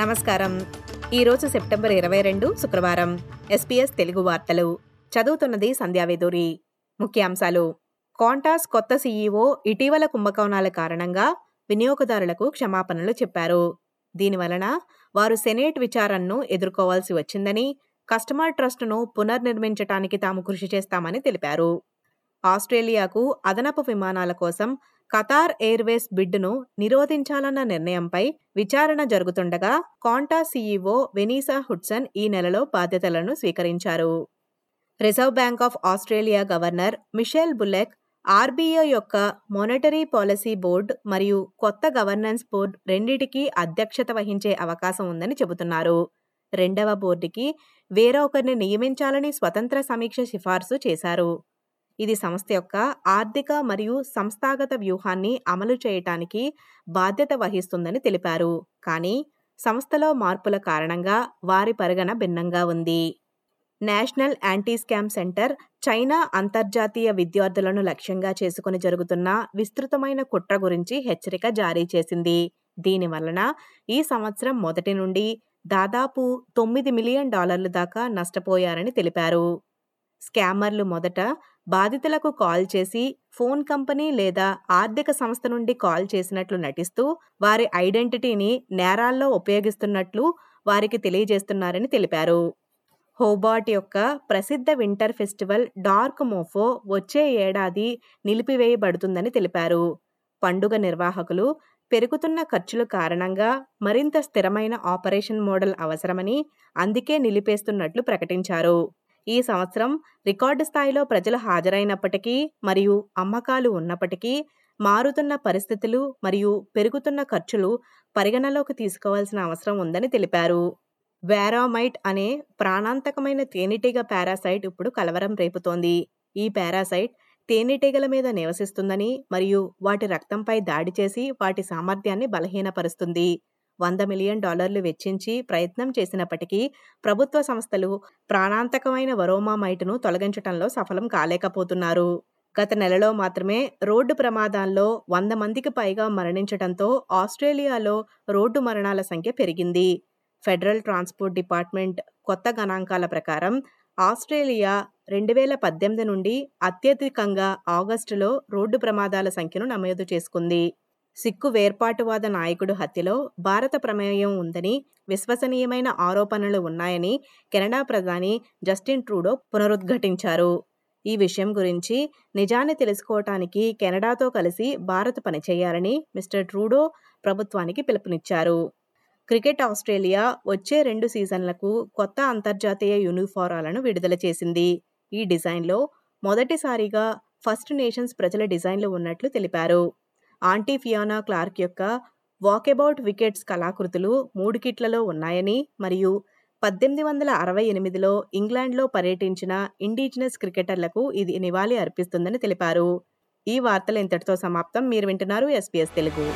నమస్కారం. ఈరోజు సెప్టెంబర్ ఇరవై రెండు శుక్రవారం. ఎస్పీఎస్ తెలుగు వార్తలు. చదువుతున్నది సంధ్యావేదూరి ముఖ్యాంశాలు. కాంటాస్ కొత్త సీఈఓ ఇటీవల కుంభకోణాల కారణంగా వినియోగదారులకు క్షమాపణలు చెప్పారు. దీనివలన వారు సెనేట్ విచారణను ఎదుర్కోవాల్సి వచ్చిందని కస్టమర్ ట్రస్టును పునర్నిర్మించటానికి తాము కృషి చేస్తామని తెలిపారు. ఆస్ట్రేలియాకు అదనపు విమానాల కోసం కతార్ ఎయిర్వేస్ బిడ్డును నిరోధించాలన్న నిర్ణయంపై విచారణ జరుగుతుండగా కాంటా సీఈఓ వెనీసా హుడ్సన్ ఈ నెలలో బాధ్యతలను స్వీకరించారు. Reserve Bank of Australia governor Michele Bullock RBI యొక్క మానిటరీ పాలసీ బోర్డు మరియు కొత్త గవర్నెన్స్ బోర్డు రెండిటికీ అధ్యక్షత వహించే అవకాశం ఉందని చెబుతున్నారు. రెండవ బోర్డుకి వేరొకరిని నియమించాలని స్వతంత్ర సమీక్ష సిఫార్సు చేశారు. ఇది సంస్థ యొక్క ఆర్థిక మరియు సంస్థాగత వ్యూహాన్ని అమలు చేయటానికి బాధ్యత వహిస్తుందని తెలిపారు. కానీ సంస్థలో మార్పుల కారణంగా వారి పరిగణ భిన్నంగా ఉంది. National Anti Scam Centre China అంతర్జాతీయ విద్యార్థులను లక్ష్యంగా చేసుకుని జరుగుతున్న విస్తృతమైన కుట్ర గురించి హెచ్చరిక జారీ చేసింది. దీని వలన ఈ సంవత్సరం మొదటి నుండి దాదాపు తొమ్మిది మిలియన్ డాలర్లు దాకా నష్టపోయారని తెలిపారు. స్కామర్లు మొదట బాధితులకు కాల్ చేసి ఫోన్ కంపెనీ లేదా ఆర్థిక సంస్థ నుండి కాల్ చేసినట్లు నటిస్తూ వారి ఐడెంటిటీని నేరాల్లో ఉపయోగిస్తున్నట్లు వారికి తెలియజేస్తున్నారని తెలిపారు. హోబాట్ యొక్క ప్రసిద్ధ వింటర్ ఫెస్టివల్ డార్క్ మోఫో వచ్చే ఏడాది నిలిపివేయబడుతుందని తెలిపారు. పండుగ నిర్వాహకులు పెరుగుతున్న ఖర్చుల కారణంగా మరింత స్థిరమైన ఆపరేషన్ మోడల్ అవసరమని అందుకే నిలిపేస్తున్నట్లు ప్రకటించారు. ఈ సంవత్సరం రికార్డు స్థాయిలో ప్రజలు హాజరైనప్పటికీ మరియు అమ్మకాలు ఉన్నప్పటికీ మారుతున్న పరిస్థితులు మరియు పెరుగుతున్న ఖర్చులు పరిగణలోకి తీసుకోవాల్సిన అవసరం ఉందని తెలిపారు. వేరామైట్ అనే ప్రాణాంతకమైన తేనెటీగ పారాసైట్ ఇప్పుడు కలవరం రేపుతోంది. ఈ పారాసైట్ తేనెటీగల మీద నివసిస్తుందని మరియు వాటి రక్తంపై దాడి చేసి వాటి సామర్థ్యాన్ని బలహీనపరుస్తుంది. వంద మిలియన్ డాలర్లు వెచ్చించి ప్రయత్నం చేసినప్పటికీ ప్రభుత్వ సంస్థలు ప్రాణాంతకమైన వరోమామైట్ను తొలగించడంలో సఫలం కాలేకపోతున్నారు. గత నెలలో మాత్రమే రోడ్డు ప్రమాదాల్లో వంద మందికి పైగా మరణించడంతో ఆస్ట్రేలియాలో రోడ్డు మరణాల సంఖ్య పెరిగింది. ఫెడరల్ ట్రాన్స్పోర్ట్ డిపార్ట్మెంట్ కొత్త గణాంకాల ప్రకారం ఆస్ట్రేలియా రెండు వేల పద్దెనిమిది నుండి అత్యధికంగా ఆగస్టులో రోడ్డు ప్రమాదాల సంఖ్యను నమోదు చేసుకుంది. సిక్కు వేర్పాటువాద నాయకుడు హత్యలో భారత ప్రమేయం ఉందని విశ్వసనీయమైన ఆరోపణలు ఉన్నాయని కెనడా ప్రధాని జస్టిన్ ట్రూడో పునరుద్ఘాటించారు. ఈ విషయం గురించి నిజాన్ని తెలుసుకోవటానికి కెనడాతో కలిసి భారత్ పనిచేయాలని మిస్టర్ ట్రూడో ప్రభుత్వానికి పిలుపునిచ్చారు. క్రికెట్ ఆస్ట్రేలియా వచ్చే రెండు సీజన్లకు కొత్త అంతర్జాతీయ యూనిఫారాలను విడుదల చేసింది. ఈ డిజైన్లో మొదటిసారిగా ఫస్ట్ నేషన్స్ ప్రజల డిజైన్లు ఉన్నట్లు తెలిపారు. ఆంటీ ఫియానా క్లార్క్ యొక్క వాకెబౌట్ వికెట్స్ కళాకృతులు మూడు కిట్లలో ఉన్నాయని మరియు పద్దెనిమిది వందల అరవై ఎనిమిదిలో ఇంగ్లాండ్లో పర్యటించిన ఇండిజినస్ క్రికెటర్లకు ఇది నివాళి అర్పిస్తుందని తెలిపారు. ఈ వార్తలు ఇంతటితో సమాప్తం. మీరు వింటున్నారు ఎస్పీఎస్ తెలుగు.